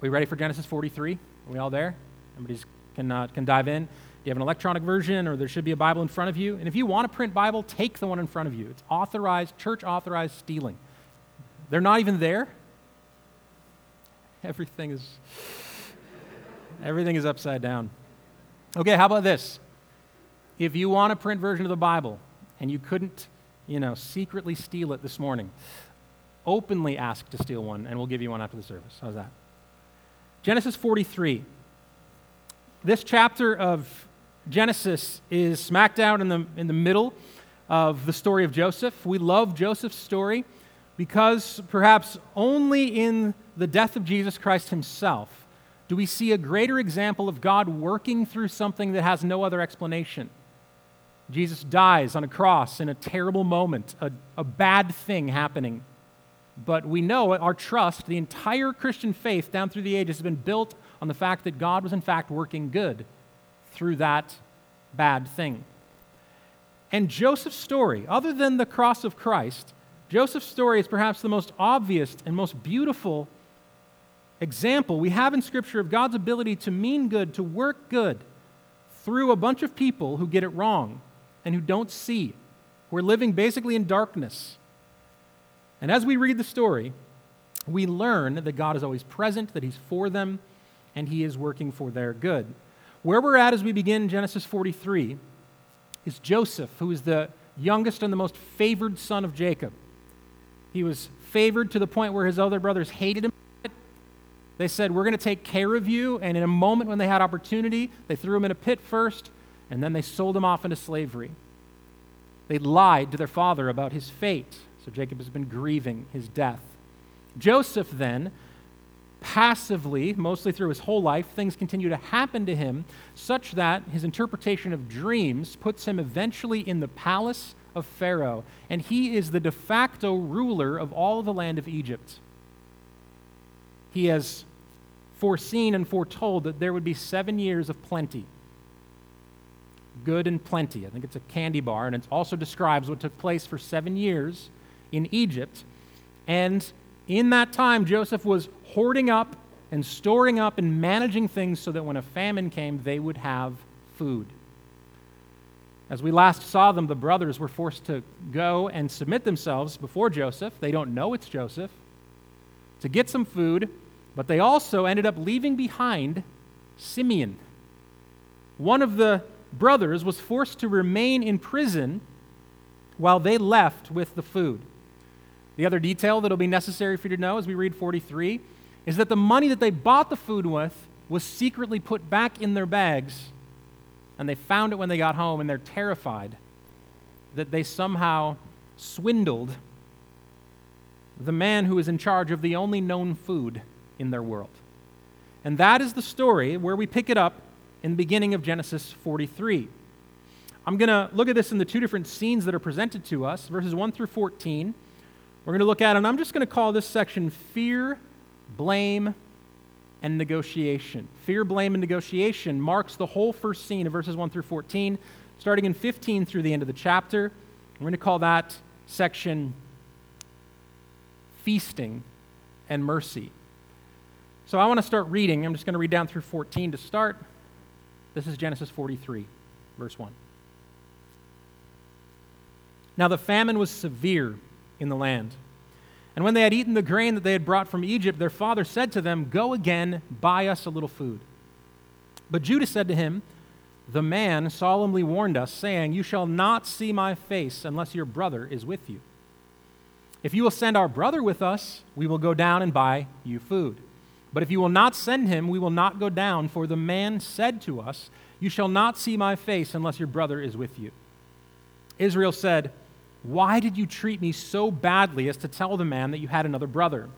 we ready for Genesis 43? Are we all there? Everybody can, uh, can dive in. Do you have an electronic version, or there should be a Bible in front of you. And if you want a print Bible, take the one in front of you. It's authorized, church authorized stealing. They're not even there. Everything is everything is upside down. Okay, how about this? If you want a print version of the Bible and you couldn't, you know, secretly steal it this morning, openly ask to steal one and we'll give you one after the service. How's that? Genesis 43. This chapter of Genesis is smack down in the, in the middle of the story of Joseph. We love Joseph's story because perhaps only in the death of Jesus Christ himself do we see a greater example of God working through something that has no other explanation. Jesus dies on a cross in a terrible moment, a, a bad thing happening. But we know our trust, the entire Christian faith down through the ages, has been built on the fact that God was in fact working good through that bad thing. And Joseph's story, other than the cross of Christ, Joseph's story is perhaps the most obvious and most beautiful example we have in Scripture of God's ability to mean good, to work good through a bunch of people who get it wrong and who don't see, who are living basically in darkness. And as we read the story, we learn that God is always present, that He's for them, and He is working for their good. Where we're at as we begin Genesis 43 is Joseph, who is the youngest and the most favored son of Jacob. He was favored to the point where his other brothers hated him. They said, We're going to take care of you. And in a moment when they had opportunity, they threw him in a pit first, and then they sold him off into slavery. They lied to their father about his fate. So Jacob has been grieving his death. Joseph then passively, mostly through his whole life, things continue to happen to him such that his interpretation of dreams puts him eventually in the palace of Pharaoh, and he is the de facto ruler of all the land of Egypt. He has foreseen and foretold that there would be seven years of plenty. Good and plenty. I think it's a candy bar, and it also describes what took place for seven years in Egypt. And in that time, Joseph was hoarding up and storing up and managing things so that when a famine came, they would have food. As we last saw them, the brothers were forced to go and submit themselves before Joseph. They don't know it's Joseph to get some food, but they also ended up leaving behind Simeon. One of the brothers was forced to remain in prison while they left with the food. The other detail that will be necessary for you to know as we read 43 is that the money that they bought the food with was secretly put back in their bags, and they found it when they got home, and they're terrified that they somehow swindled the man who is in charge of the only known food in their world. And that is the story where we pick it up in the beginning of Genesis 43. I'm going to look at this in the two different scenes that are presented to us, verses 1 through 14. We're going to look at, and I'm just going to call this section fear, blame, and negotiation. Fear, blame, and negotiation marks the whole first scene of verses 1 through 14, starting in 15 through the end of the chapter. We're going to call that section feasting and mercy. So I want to start reading. I'm just going to read down through 14 to start. This is Genesis 43, verse 1. Now the famine was severe in the land. And when they had eaten the grain that they had brought from Egypt, their father said to them, Go again, buy us a little food. But Judah said to him, The man solemnly warned us, saying, You shall not see my face unless your brother is with you. If you will send our brother with us, we will go down and buy you food. But if you will not send him, we will not go down, for the man said to us, You shall not see my face unless your brother is with you. Israel said, why did you treat me so badly as to tell the man that you had another brother?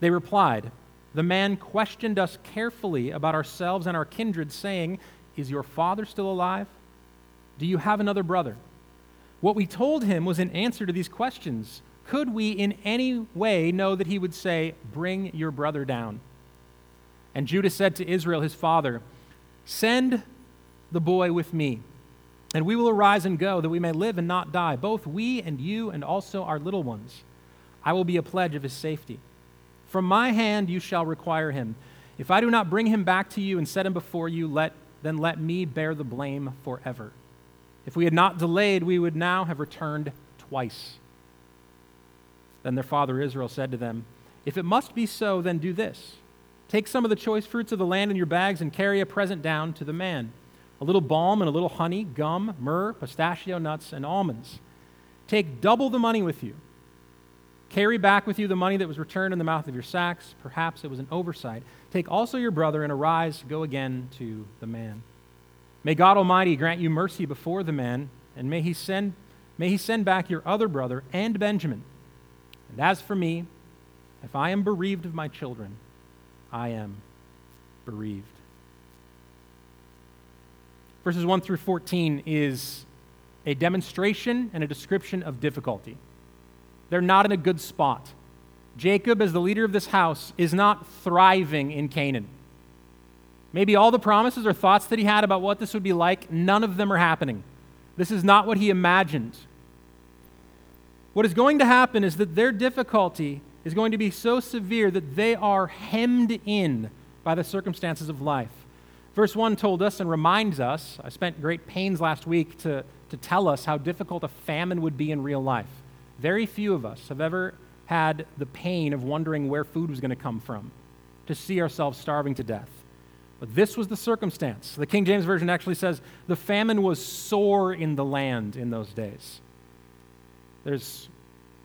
They replied, The man questioned us carefully about ourselves and our kindred, saying, Is your father still alive? Do you have another brother? What we told him was in answer to these questions. Could we in any way know that he would say, Bring your brother down? And Judah said to Israel, his father, Send the boy with me and we will arise and go, that we may live and not die, both we and you and also our little ones. I will be a pledge of his safety. From my hand you shall require him. If I do not bring him back to you and set him before you, let, then let me bear the blame forever. If we had not delayed, we would now have returned twice. Then their father Israel said to them, If it must be so, then do this. Take some of the choice fruits of the land in your bags and carry a present down to the man a little balm and a little honey, gum, myrrh, pistachio nuts, and almonds. Take double the money with you. Carry back with you the money that was returned in the mouth of your sacks. Perhaps it was an oversight. Take also your brother and arise, go again to the man. May God Almighty grant you mercy before the man, and may he send, may he send back your other brother and Benjamin. And as for me, if I am bereaved of my children, I am bereaved. Verses 1 through 14 is a demonstration and a description of difficulty. They're not in a good spot. Jacob, as the leader of this house, is not thriving in Canaan. Maybe all the promises or thoughts that he had about what this would be like, none of them are happening. This is not what he imagined. What is going to happen is that their difficulty is going to be so severe that they are hemmed in by the circumstances of life. Verse 1 told us and reminds us, I spent great pains last week to, to tell us how difficult a famine would be in real life. Very few of us have ever had the pain of wondering where food was going to come from, to see ourselves starving to death. But this was the circumstance. The King James Version actually says the famine was sore in the land in those days. There's,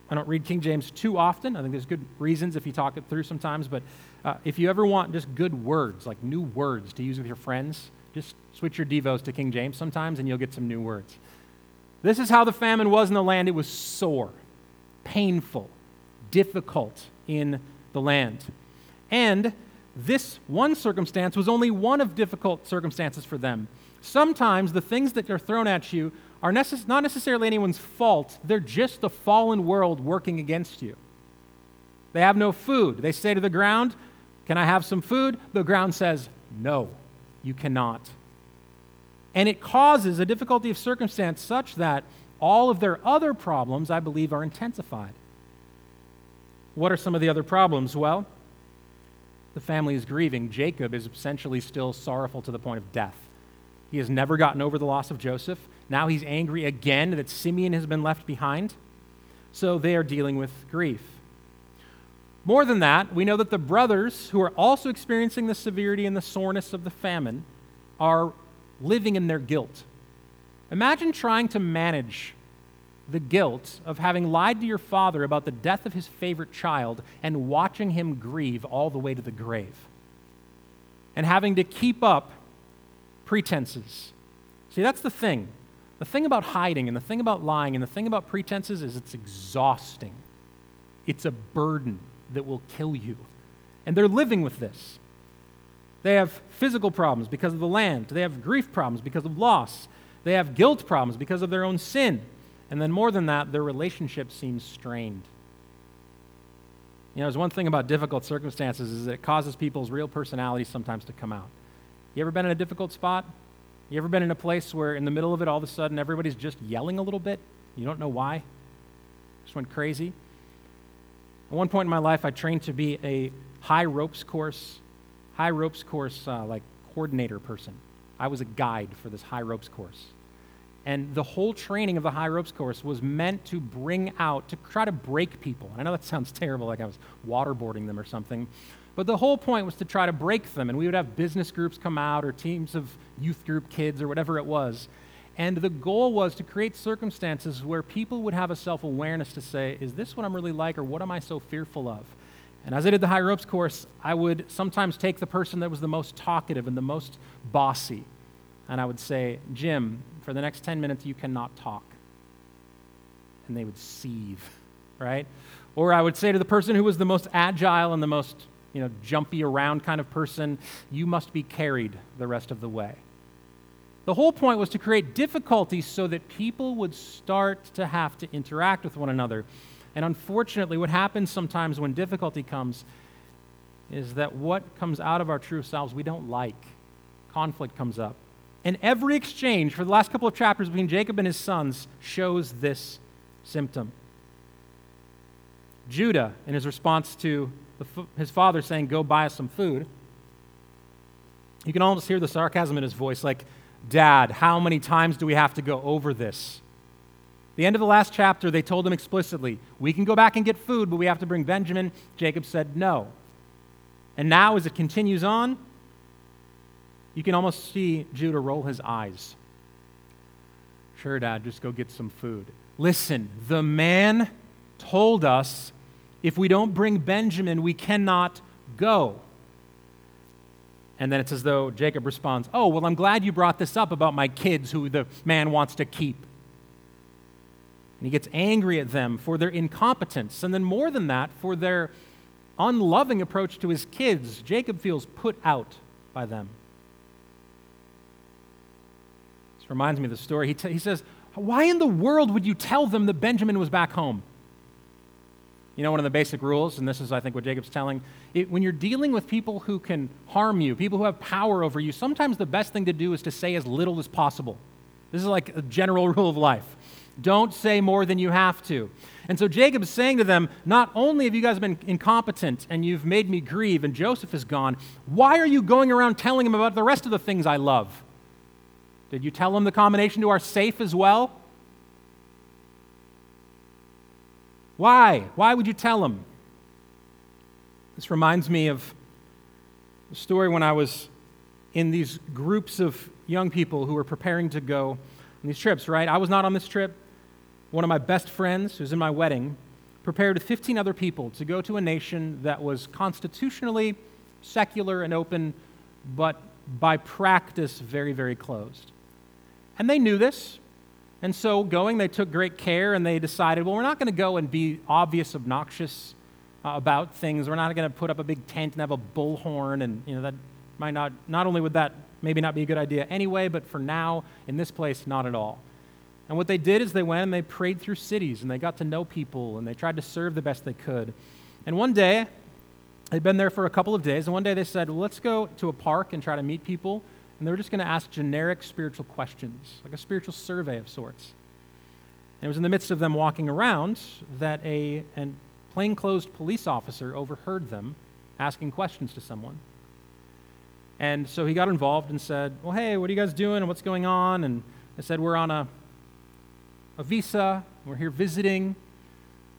I don't read King James too often. I think there's good reasons if you talk it through sometimes, but uh, if you ever want just good words, like new words to use with your friends, just switch your Devos to King James sometimes and you'll get some new words. This is how the famine was in the land. It was sore, painful, difficult in the land. And this one circumstance was only one of difficult circumstances for them. Sometimes the things that are thrown at you are necess- not necessarily anyone's fault, they're just the fallen world working against you. They have no food. They say to the ground, can I have some food? The ground says, No, you cannot. And it causes a difficulty of circumstance such that all of their other problems, I believe, are intensified. What are some of the other problems? Well, the family is grieving. Jacob is essentially still sorrowful to the point of death. He has never gotten over the loss of Joseph. Now he's angry again that Simeon has been left behind. So they are dealing with grief. More than that, we know that the brothers who are also experiencing the severity and the soreness of the famine are living in their guilt. Imagine trying to manage the guilt of having lied to your father about the death of his favorite child and watching him grieve all the way to the grave. And having to keep up pretenses. See, that's the thing. The thing about hiding and the thing about lying and the thing about pretenses is it's exhausting. It's a burden that will kill you. And they're living with this. They have physical problems because of the land, they have grief problems because of loss, they have guilt problems because of their own sin. And then, more than that, their relationship seems strained. You know, there's one thing about difficult circumstances is that it causes people's real personalities sometimes to come out. You ever been in a difficult spot? You ever been in a place where in the middle of it all of a sudden everybody's just yelling a little bit? You don't know why? Just went crazy? At one point in my life, I trained to be a high ropes course, high ropes course uh, like coordinator person. I was a guide for this high ropes course. And the whole training of the high ropes course was meant to bring out, to try to break people. And I know that sounds terrible, like I was waterboarding them or something. But the whole point was to try to break them. And we would have business groups come out or teams of youth group kids or whatever it was. And the goal was to create circumstances where people would have a self awareness to say, is this what I'm really like, or what am I so fearful of? And as I did the high ropes course, I would sometimes take the person that was the most talkative and the most bossy, and I would say, Jim, for the next 10 minutes, you cannot talk. And they would seethe, right? Or I would say to the person who was the most agile and the most, you know, jumpy around kind of person, you must be carried the rest of the way. The whole point was to create difficulties so that people would start to have to interact with one another. And unfortunately, what happens sometimes when difficulty comes is that what comes out of our true selves we don't like. Conflict comes up. And every exchange for the last couple of chapters between Jacob and his sons shows this symptom. Judah, in his response to his father saying, Go buy us some food. You can almost hear the sarcasm in his voice, like, Dad, how many times do we have to go over this? The end of the last chapter, they told him explicitly, We can go back and get food, but we have to bring Benjamin. Jacob said, No. And now, as it continues on, you can almost see Judah roll his eyes. Sure, Dad, just go get some food. Listen, the man told us if we don't bring Benjamin, we cannot go. And then it's as though Jacob responds, Oh, well, I'm glad you brought this up about my kids who the man wants to keep. And he gets angry at them for their incompetence. And then, more than that, for their unloving approach to his kids. Jacob feels put out by them. This reminds me of the story. He, t- he says, Why in the world would you tell them that Benjamin was back home? You know, one of the basic rules, and this is, I think, what Jacob's telling, it, when you're dealing with people who can harm you, people who have power over you, sometimes the best thing to do is to say as little as possible. This is like a general rule of life. Don't say more than you have to. And so Jacob is saying to them, Not only have you guys been incompetent and you've made me grieve, and Joseph is gone, why are you going around telling him about the rest of the things I love? Did you tell him the combination to our safe as well? Why? Why would you tell him? This reminds me of a story when I was in these groups of young people who were preparing to go on these trips, right? I was not on this trip. One of my best friends, who's in my wedding, prepared with 15 other people to go to a nation that was constitutionally secular and open, but by practice very, very closed. And they knew this. And so, going, they took great care and they decided, well, we're not going to go and be obvious, obnoxious uh, about things. We're not going to put up a big tent and have a bullhorn. And, you know, that might not, not only would that maybe not be a good idea anyway, but for now, in this place, not at all. And what they did is they went and they prayed through cities and they got to know people and they tried to serve the best they could. And one day, they'd been there for a couple of days, and one day they said, well, let's go to a park and try to meet people and they were just going to ask generic spiritual questions, like a spiritual survey of sorts. And it was in the midst of them walking around that a an plainclothes police officer overheard them asking questions to someone. And so he got involved and said, Well, hey, what are you guys doing and what's going on? And they said, We're on a, a visa, we're here visiting. And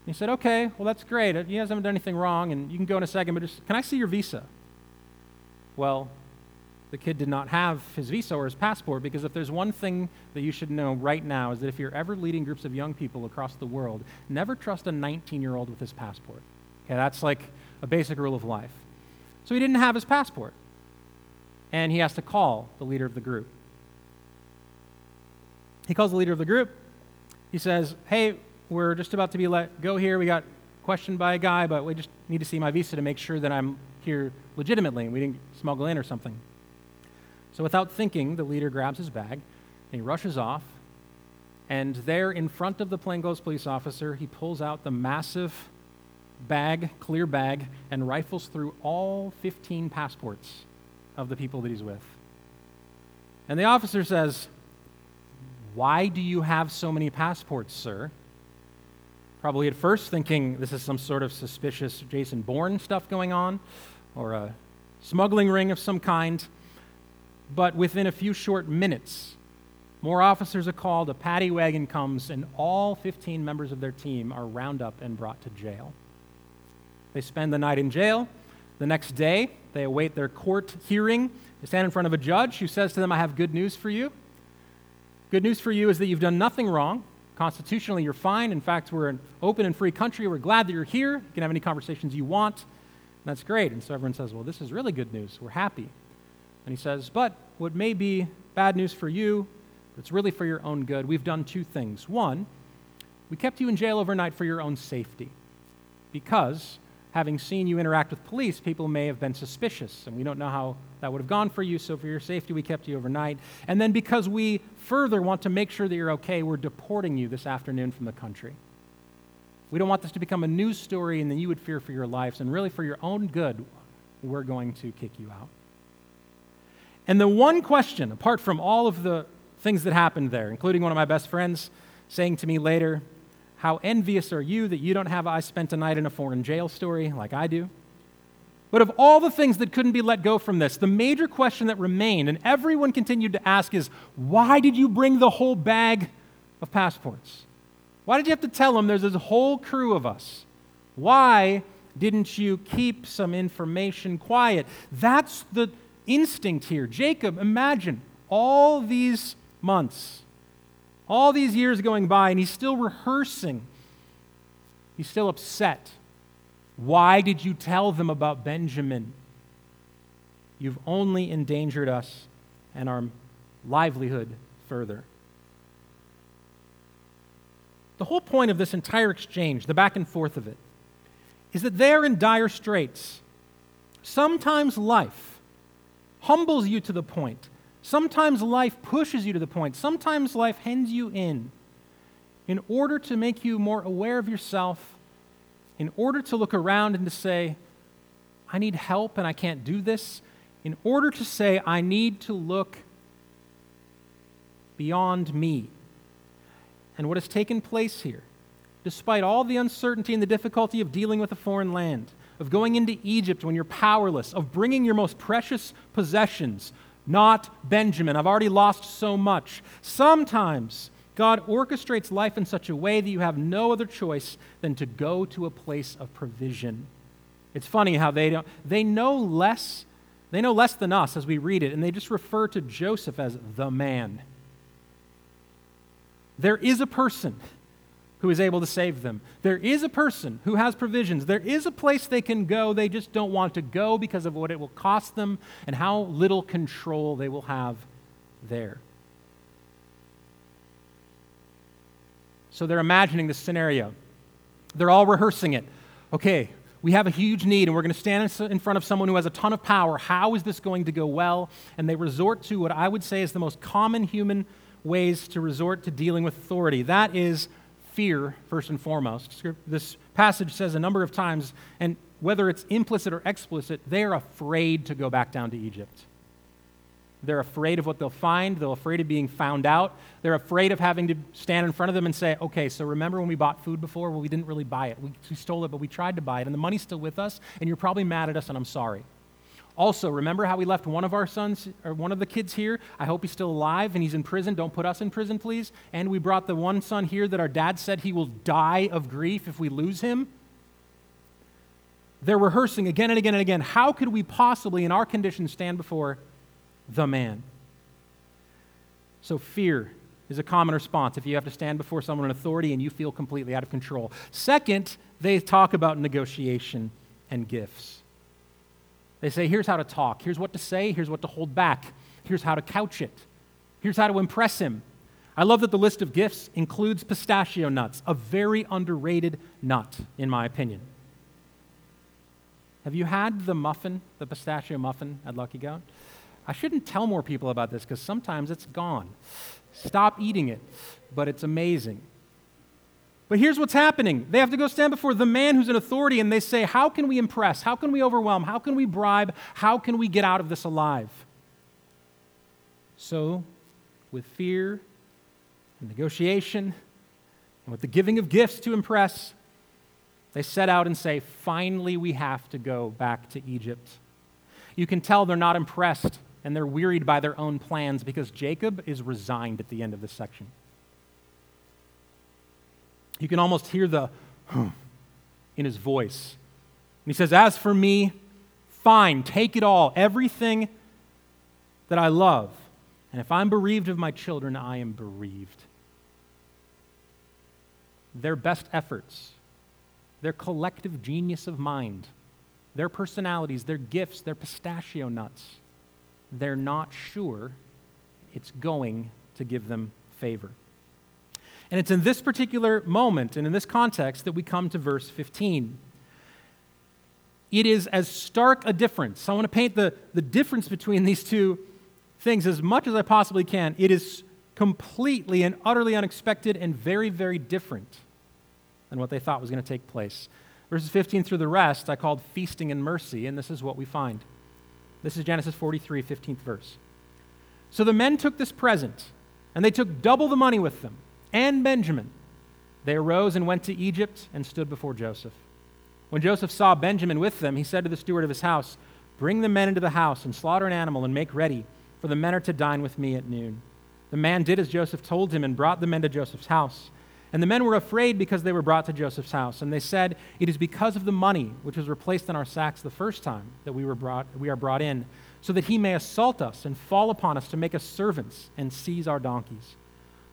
he said, Okay, well, that's great. You guys haven't done anything wrong, and you can go in a second, but just, can I see your visa? Well, the kid did not have his visa or his passport because if there's one thing that you should know right now is that if you're ever leading groups of young people across the world, never trust a 19 year old with his passport. Okay, that's like a basic rule of life. So he didn't have his passport. And he has to call the leader of the group. He calls the leader of the group. He says, Hey, we're just about to be let go here. We got questioned by a guy, but we just need to see my visa to make sure that I'm here legitimately. and We didn't smuggle in or something. So without thinking, the leader grabs his bag and he rushes off. And there, in front of the plainclothes police officer, he pulls out the massive bag, clear bag, and rifles through all 15 passports of the people that he's with. And the officer says, Why do you have so many passports, sir? Probably at first thinking this is some sort of suspicious Jason Bourne stuff going on, or a smuggling ring of some kind. But within a few short minutes, more officers are called, a paddy wagon comes, and all 15 members of their team are round up and brought to jail. They spend the night in jail. The next day, they await their court hearing. They stand in front of a judge who says to them, I have good news for you. Good news for you is that you've done nothing wrong. Constitutionally, you're fine. In fact, we're an open and free country. We're glad that you're here. You can have any conversations you want. That's great. And so everyone says, Well, this is really good news. We're happy. And he says, But what may be bad news for you, it's really for your own good. We've done two things. One, we kept you in jail overnight for your own safety. Because, having seen you interact with police, people may have been suspicious, and we don't know how that would have gone for you, so for your safety, we kept you overnight. And then, because we further want to make sure that you're okay, we're deporting you this afternoon from the country. We don't want this to become a news story and then you would fear for your lives, and really for your own good, we're going to kick you out. And the one question, apart from all of the things that happened there, including one of my best friends saying to me later, How envious are you that you don't have I spent a night in a foreign jail story like I do? But of all the things that couldn't be let go from this, the major question that remained, and everyone continued to ask, is why did you bring the whole bag of passports? Why did you have to tell them there's this whole crew of us? Why didn't you keep some information quiet? That's the instinct here. Jacob, imagine all these months, all these years going by, and he's still rehearsing. He's still upset why did you tell them about Benjamin? You've only endangered us and our livelihood further. The whole point of this entire exchange, the back and forth of it, is that they're in dire straits. Sometimes life humbles you to the point. Sometimes life pushes you to the point. Sometimes life hens you in in order to make you more aware of yourself in order to look around and to say, I need help and I can't do this, in order to say, I need to look beyond me. And what has taken place here, despite all the uncertainty and the difficulty of dealing with a foreign land, of going into Egypt when you're powerless, of bringing your most precious possessions, not Benjamin. I've already lost so much. Sometimes God orchestrates life in such a way that you have no other choice than to go to a place of provision. It's funny how they don't they know less they know less than us as we read it and they just refer to Joseph as the man. There is a person who is able to save them. There is a person who has provisions. There is a place they can go. They just don't want to go because of what it will cost them and how little control they will have there. So they're imagining this scenario. They're all rehearsing it. Okay, we have a huge need and we're going to stand in front of someone who has a ton of power. How is this going to go well? And they resort to what I would say is the most common human ways to resort to dealing with authority. That is fear, first and foremost. This passage says a number of times, and whether it's implicit or explicit, they're afraid to go back down to Egypt. They're afraid of what they'll find. They're afraid of being found out. They're afraid of having to stand in front of them and say, okay, so remember when we bought food before? Well, we didn't really buy it. We, we stole it, but we tried to buy it, and the money's still with us, and you're probably mad at us, and I'm sorry. Also, remember how we left one of our sons, or one of the kids here? I hope he's still alive and he's in prison. Don't put us in prison, please. And we brought the one son here that our dad said he will die of grief if we lose him. They're rehearsing again and again and again. How could we possibly, in our condition, stand before the man. So, fear is a common response if you have to stand before someone in authority and you feel completely out of control. Second, they talk about negotiation and gifts. They say, here's how to talk, here's what to say, here's what to hold back, here's how to couch it, here's how to impress him. I love that the list of gifts includes pistachio nuts, a very underrated nut, in my opinion. Have you had the muffin, the pistachio muffin at Lucky Goat? I shouldn't tell more people about this because sometimes it's gone. Stop eating it, but it's amazing. But here's what's happening they have to go stand before the man who's in authority and they say, How can we impress? How can we overwhelm? How can we bribe? How can we get out of this alive? So, with fear and negotiation and with the giving of gifts to impress, they set out and say, Finally, we have to go back to Egypt. You can tell they're not impressed and they're wearied by their own plans because Jacob is resigned at the end of this section. You can almost hear the in his voice. And he says, As for me, fine, take it all, everything that I love. And if I'm bereaved of my children, I am bereaved. Their best efforts, their collective genius of mind, their personalities, their gifts, their pistachio nuts they're not sure it's going to give them favor. And it's in this particular moment and in this context that we come to verse 15. It is as stark a difference. So I want to paint the, the difference between these two things as much as I possibly can. It is completely and utterly unexpected and very, very different than what they thought was going to take place. Verses 15 through the rest I called feasting and mercy, and this is what we find. This is Genesis 43, 15th verse. So the men took this present, and they took double the money with them, and Benjamin. They arose and went to Egypt and stood before Joseph. When Joseph saw Benjamin with them, he said to the steward of his house, Bring the men into the house and slaughter an animal and make ready, for the men are to dine with me at noon. The man did as Joseph told him and brought the men to Joseph's house. And the men were afraid because they were brought to Joseph's house. And they said, It is because of the money which was replaced in our sacks the first time that we, were brought, we are brought in, so that he may assault us and fall upon us to make us servants and seize our donkeys.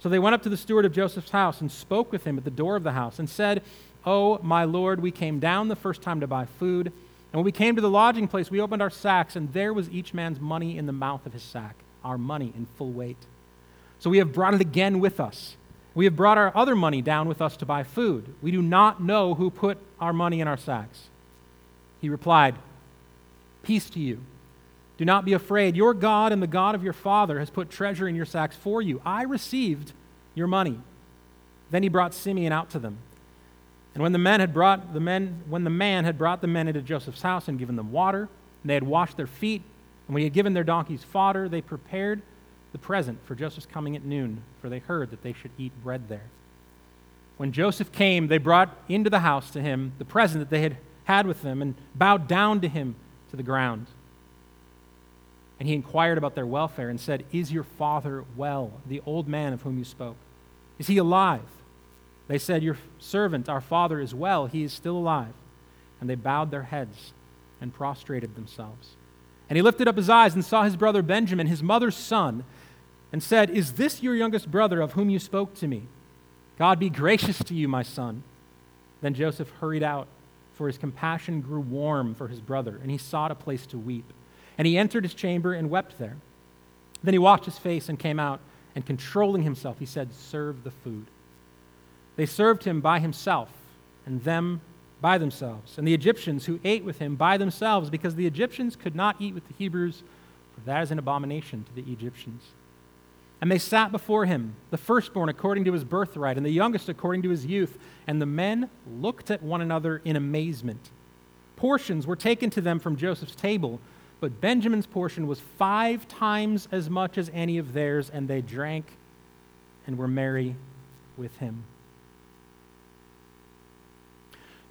So they went up to the steward of Joseph's house and spoke with him at the door of the house and said, Oh, my Lord, we came down the first time to buy food. And when we came to the lodging place, we opened our sacks, and there was each man's money in the mouth of his sack, our money in full weight. So we have brought it again with us. We have brought our other money down with us to buy food. We do not know who put our money in our sacks. He replied, Peace to you. Do not be afraid. Your God and the God of your father has put treasure in your sacks for you. I received your money. Then he brought Simeon out to them. And when the men had brought the men, when the man had brought the men into Joseph's house and given them water, and they had washed their feet, and when he had given their donkeys fodder, they prepared the present for Joseph's coming at noon, for they heard that they should eat bread there. When Joseph came, they brought into the house to him the present that they had had with them, and bowed down to him to the ground. And he inquired about their welfare and said, Is your father well, the old man of whom you spoke? Is he alive? They said, Your servant, our father, is well. He is still alive. And they bowed their heads and prostrated themselves. And he lifted up his eyes and saw his brother Benjamin, his mother's son, and said, Is this your youngest brother of whom you spoke to me? God be gracious to you, my son. Then Joseph hurried out, for his compassion grew warm for his brother, and he sought a place to weep. And he entered his chamber and wept there. Then he washed his face and came out, and controlling himself, he said, Serve the food. They served him by himself, and them by themselves, and the Egyptians who ate with him by themselves, because the Egyptians could not eat with the Hebrews, for that is an abomination to the Egyptians. And they sat before him, the firstborn according to his birthright, and the youngest according to his youth. And the men looked at one another in amazement. Portions were taken to them from Joseph's table, but Benjamin's portion was five times as much as any of theirs, and they drank and were merry with him.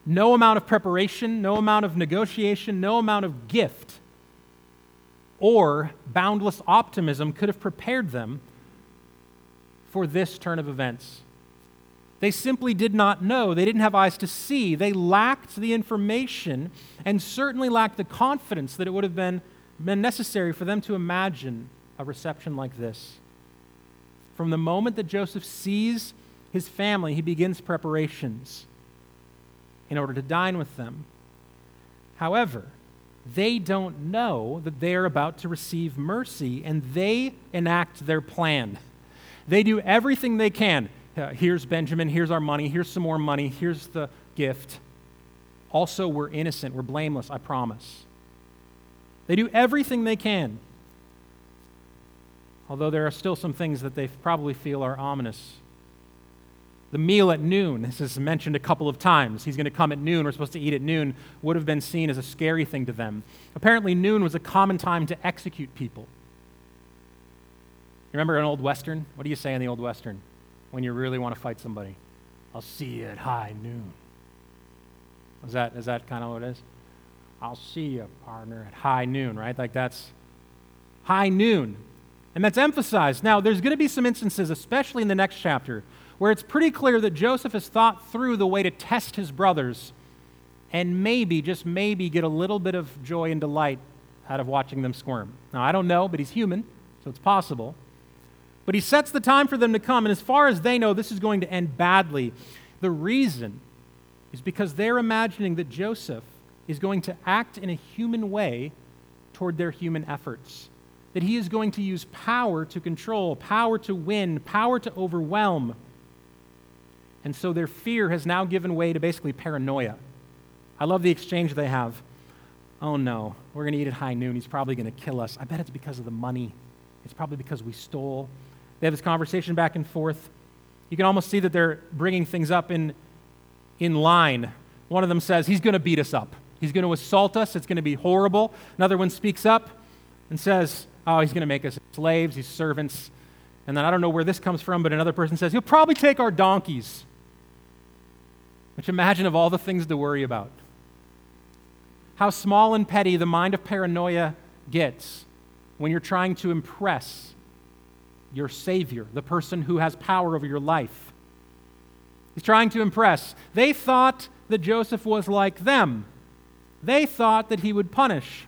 No amount of preparation, no amount of negotiation, no amount of gift or boundless optimism could have prepared them for this turn of events. They simply did not know. They didn't have eyes to see. They lacked the information and certainly lacked the confidence that it would have been, been necessary for them to imagine a reception like this. From the moment that Joseph sees his family, he begins preparations in order to dine with them. However, they don't know that they are about to receive mercy, and they enact their plan. They do everything they can. Uh, here's Benjamin, here's our money, here's some more money, here's the gift. Also, we're innocent, we're blameless, I promise. They do everything they can. Although there are still some things that they probably feel are ominous the meal at noon, this is mentioned a couple of times. He's going to come at noon, we're supposed to eat at noon, would have been seen as a scary thing to them. Apparently, noon was a common time to execute people. You remember an old Western? What do you say in the old Western when you really want to fight somebody? I'll see you at high noon. Is that, is that kind of what it is? I'll see you, partner, at high noon, right? Like that's high noon. And that's emphasized. Now, there's going to be some instances, especially in the next chapter, where it's pretty clear that Joseph has thought through the way to test his brothers and maybe, just maybe, get a little bit of joy and delight out of watching them squirm. Now, I don't know, but he's human, so it's possible. But he sets the time for them to come, and as far as they know, this is going to end badly. The reason is because they're imagining that Joseph is going to act in a human way toward their human efforts. That he is going to use power to control, power to win, power to overwhelm. And so their fear has now given way to basically paranoia. I love the exchange they have. Oh no, we're going to eat at high noon. He's probably going to kill us. I bet it's because of the money. It's probably because we stole. They have this conversation back and forth. You can almost see that they're bringing things up in, in line. One of them says, He's going to beat us up. He's going to assault us. It's going to be horrible. Another one speaks up and says, Oh, he's going to make us slaves, he's servants. And then I don't know where this comes from, but another person says, He'll probably take our donkeys. Which imagine of all the things to worry about. how small and petty the mind of paranoia gets when you're trying to impress your Savior, the person who has power over your life. He's trying to impress. They thought that Joseph was like them, they thought that he would punish.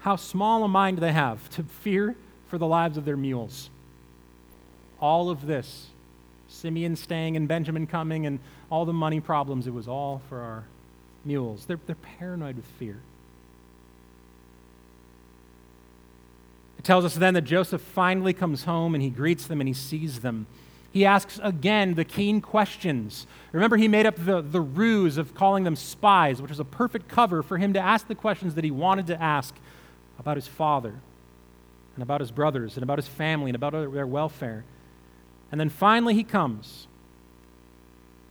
How small a mind they have to fear for the lives of their mules. All of this, Simeon staying and Benjamin coming and all the money problems, it was all for our mules. They're, they're paranoid with fear. It tells us then that Joseph finally comes home and he greets them and he sees them. He asks again the keen questions. Remember, he made up the, the ruse of calling them spies, which was a perfect cover for him to ask the questions that he wanted to ask about his father and about his brothers and about his family and about their welfare. And then finally, he comes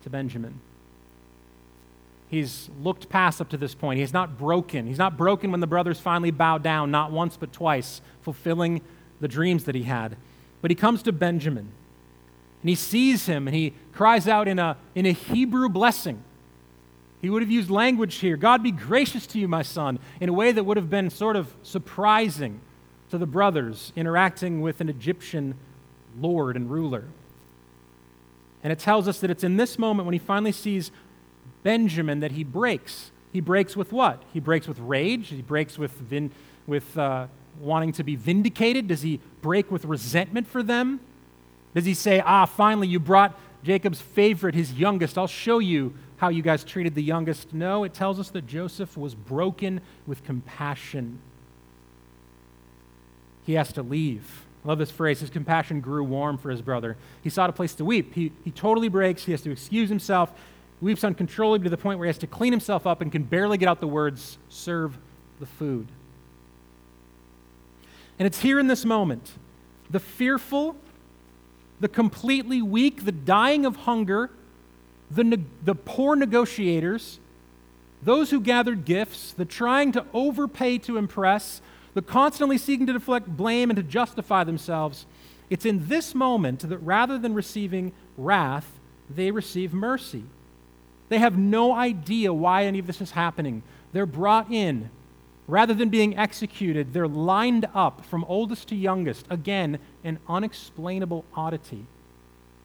to Benjamin. He's looked past up to this point. He's not broken. He's not broken when the brothers finally bow down, not once but twice, fulfilling the dreams that he had. But he comes to Benjamin and he sees him and he cries out in a, in a Hebrew blessing. He would have used language here God be gracious to you, my son, in a way that would have been sort of surprising to the brothers interacting with an Egyptian lord and ruler. And it tells us that it's in this moment when he finally sees Benjamin that he breaks. He breaks with what? He breaks with rage. He breaks with, vin- with uh, wanting to be vindicated. Does he break with resentment for them? Does he say, ah, finally, you brought Jacob's favorite, his youngest? I'll show you how you guys treated the youngest. No, it tells us that Joseph was broken with compassion. He has to leave. I love this phrase. His compassion grew warm for his brother. He sought a place to weep. He, he totally breaks. He has to excuse himself weeps uncontrollably to the point where he has to clean himself up and can barely get out the words, serve the food. And it's here in this moment the fearful, the completely weak, the dying of hunger, the, ne- the poor negotiators, those who gathered gifts, the trying to overpay to impress, the constantly seeking to deflect blame and to justify themselves. It's in this moment that rather than receiving wrath, they receive mercy. They have no idea why any of this is happening. They're brought in. Rather than being executed, they're lined up from oldest to youngest. Again, an unexplainable oddity.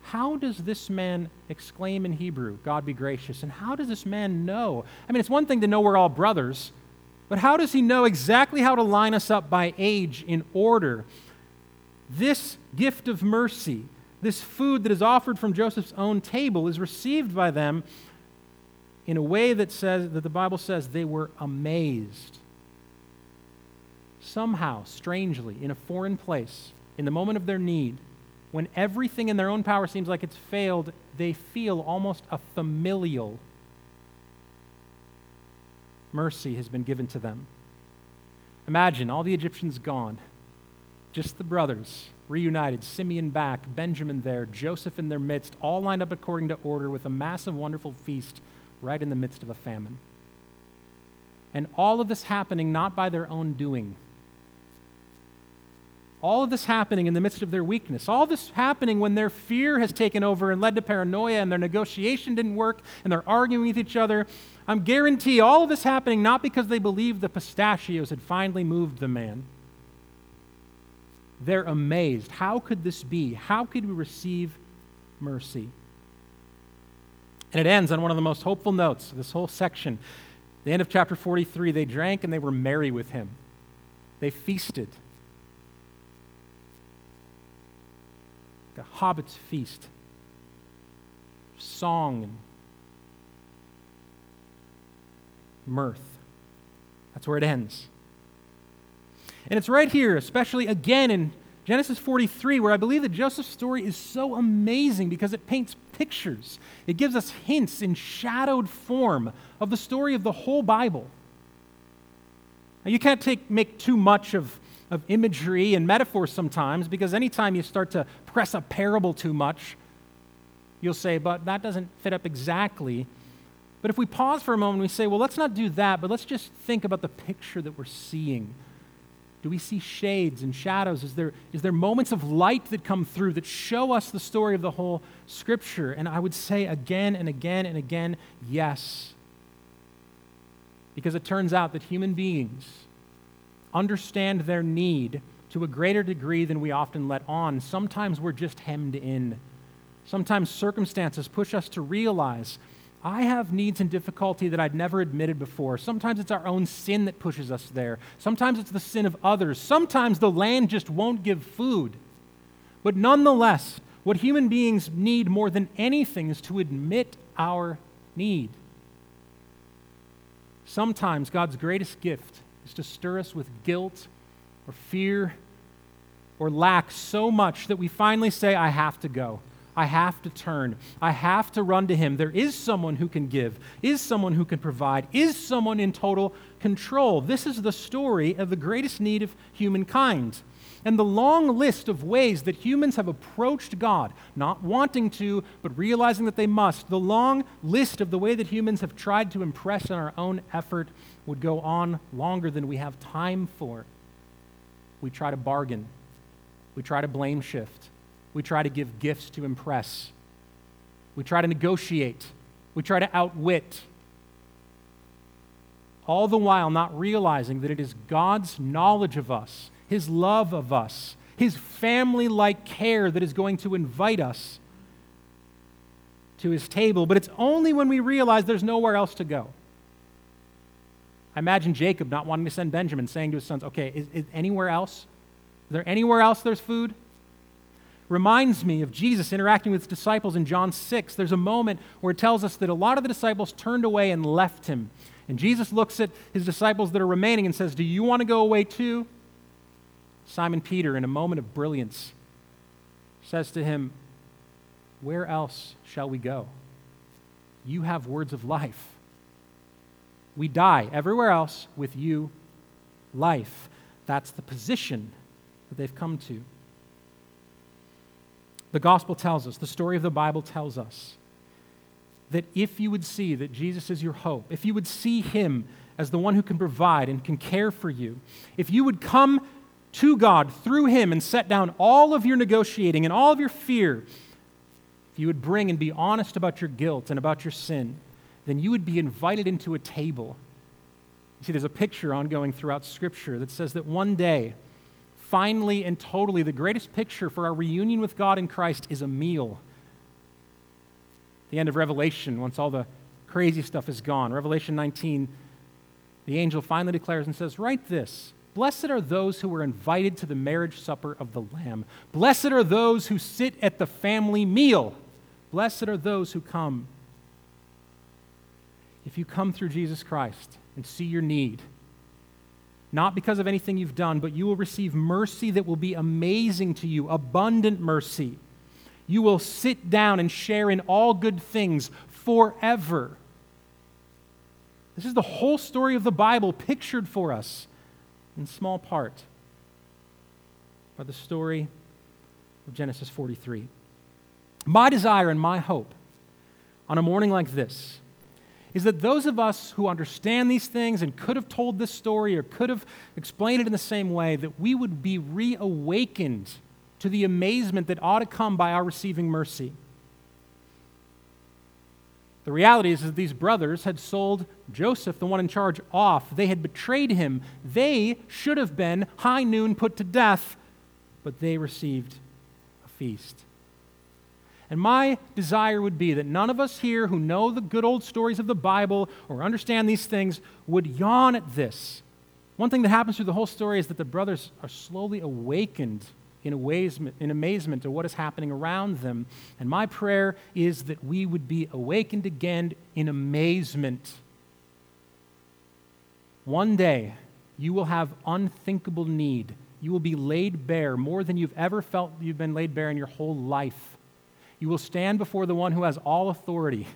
How does this man exclaim in Hebrew, God be gracious? And how does this man know? I mean, it's one thing to know we're all brothers, but how does he know exactly how to line us up by age in order? This gift of mercy, this food that is offered from Joseph's own table, is received by them in a way that says that the Bible says they were amazed. Somehow, strangely, in a foreign place, in the moment of their need, when everything in their own power seems like it's failed, they feel almost a familial mercy has been given to them. Imagine all the Egyptians gone, just the brothers reunited, Simeon back, Benjamin there, Joseph in their midst, all lined up according to order with a massive, wonderful feast right in the midst of a famine. And all of this happening not by their own doing. All of this happening in the midst of their weakness. All this happening when their fear has taken over and led to paranoia and their negotiation didn't work and they're arguing with each other. I'm guarantee all of this happening not because they believed the pistachios had finally moved the man. They're amazed. How could this be? How could we receive mercy? And it ends on one of the most hopeful notes this whole section. The end of chapter 43 they drank and they were merry with him, they feasted. The hobbit's feast, song and mirth. That's where it ends. And it's right here, especially again in Genesis 43, where I believe that Joseph's story is so amazing because it paints pictures. It gives us hints in shadowed form of the story of the whole Bible. Now, you can't take, make too much of, of imagery and metaphors sometimes because anytime you start to press a parable too much, you'll say, but that doesn't fit up exactly. But if we pause for a moment, and we say, well, let's not do that, but let's just think about the picture that we're seeing do we see shades and shadows? Is there, is there moments of light that come through that show us the story of the whole Scripture? And I would say again and again and again, yes. because it turns out that human beings understand their need to a greater degree than we often let on. Sometimes we're just hemmed in. Sometimes circumstances push us to realize I have needs and difficulty that I'd never admitted before. Sometimes it's our own sin that pushes us there. Sometimes it's the sin of others. Sometimes the land just won't give food. But nonetheless, what human beings need more than anything is to admit our need. Sometimes God's greatest gift is to stir us with guilt or fear or lack so much that we finally say, I have to go. I have to turn. I have to run to Him. There is someone who can give, is someone who can provide, is someone in total control. This is the story of the greatest need of humankind. And the long list of ways that humans have approached God, not wanting to, but realizing that they must, the long list of the way that humans have tried to impress in our own effort would go on longer than we have time for. We try to bargain, we try to blame shift we try to give gifts to impress. We try to negotiate. We try to outwit. All the while not realizing that it is God's knowledge of us, His love of us, His family like care that is going to invite us to His table. But it's only when we realize there's nowhere else to go. I imagine Jacob not wanting to send Benjamin, saying to his sons, Okay, is, is anywhere else? Is there anywhere else there's food? Reminds me of Jesus interacting with his disciples in John 6. There's a moment where it tells us that a lot of the disciples turned away and left him. And Jesus looks at his disciples that are remaining and says, Do you want to go away too? Simon Peter, in a moment of brilliance, says to him, Where else shall we go? You have words of life. We die everywhere else with you, life. That's the position that they've come to. The gospel tells us, the story of the Bible tells us, that if you would see that Jesus is your hope, if you would see him as the one who can provide and can care for you, if you would come to God through him and set down all of your negotiating and all of your fear, if you would bring and be honest about your guilt and about your sin, then you would be invited into a table. You see, there's a picture ongoing throughout Scripture that says that one day, finally and totally, the greatest picture for our reunion with God in Christ is a meal. The end of Revelation, once all the crazy stuff is gone, Revelation 19, the angel finally declares and says, Write this Blessed are those who were invited to the marriage supper of the Lamb. Blessed are those who sit at the family meal. Blessed are those who come. If you come through Jesus Christ and see your need, not because of anything you've done, but you will receive mercy that will be amazing to you, abundant mercy. You will sit down and share in all good things forever. This is the whole story of the Bible pictured for us in small part by the story of Genesis 43. My desire and my hope on a morning like this is that those of us who understand these things and could have told this story or could have explained it in the same way, that we would be reawakened to the amazement that ought to come by our receiving mercy. The reality is that these brothers had sold Joseph, the one in charge, off. They had betrayed him. They should have been high noon put to death, but they received a feast. And my desire would be that none of us here who know the good old stories of the Bible or understand these things would yawn at this. One thing that happens through the whole story is that the brothers are slowly awakened in, amazement, in amazement to what is happening around them. And my prayer is that we would be awakened again in amazement. One day, you will have unthinkable need. You will be laid bare more than you've ever felt you've been laid bare in your whole life. You will stand before the one who has all authority,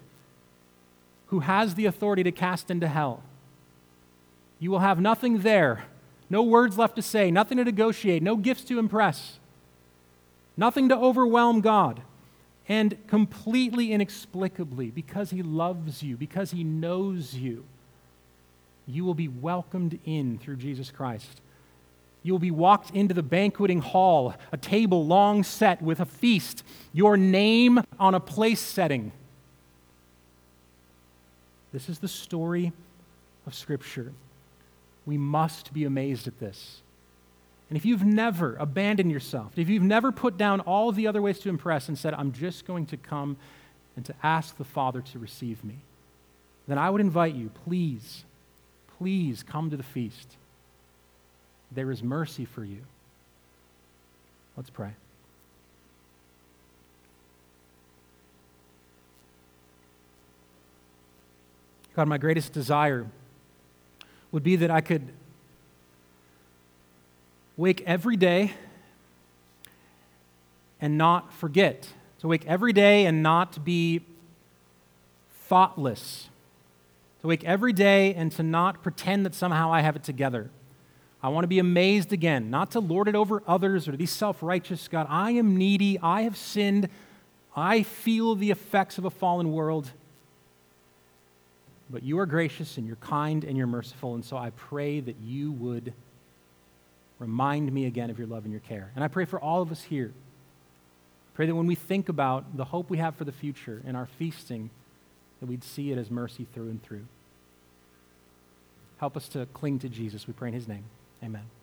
who has the authority to cast into hell. You will have nothing there, no words left to say, nothing to negotiate, no gifts to impress, nothing to overwhelm God. And completely inexplicably, because He loves you, because He knows you, you will be welcomed in through Jesus Christ. You will be walked into the banqueting hall, a table long set with a feast, your name on a place setting. This is the story of Scripture. We must be amazed at this. And if you've never abandoned yourself, if you've never put down all the other ways to impress and said, I'm just going to come and to ask the Father to receive me, then I would invite you, please, please come to the feast. There is mercy for you. Let's pray. God, my greatest desire would be that I could wake every day and not forget, to wake every day and not be thoughtless, to wake every day and to not pretend that somehow I have it together. I want to be amazed again, not to lord it over others or to be self righteous. God, I am needy. I have sinned. I feel the effects of a fallen world. But you are gracious and you're kind and you're merciful. And so I pray that you would remind me again of your love and your care. And I pray for all of us here. Pray that when we think about the hope we have for the future and our feasting, that we'd see it as mercy through and through. Help us to cling to Jesus. We pray in his name. Amen.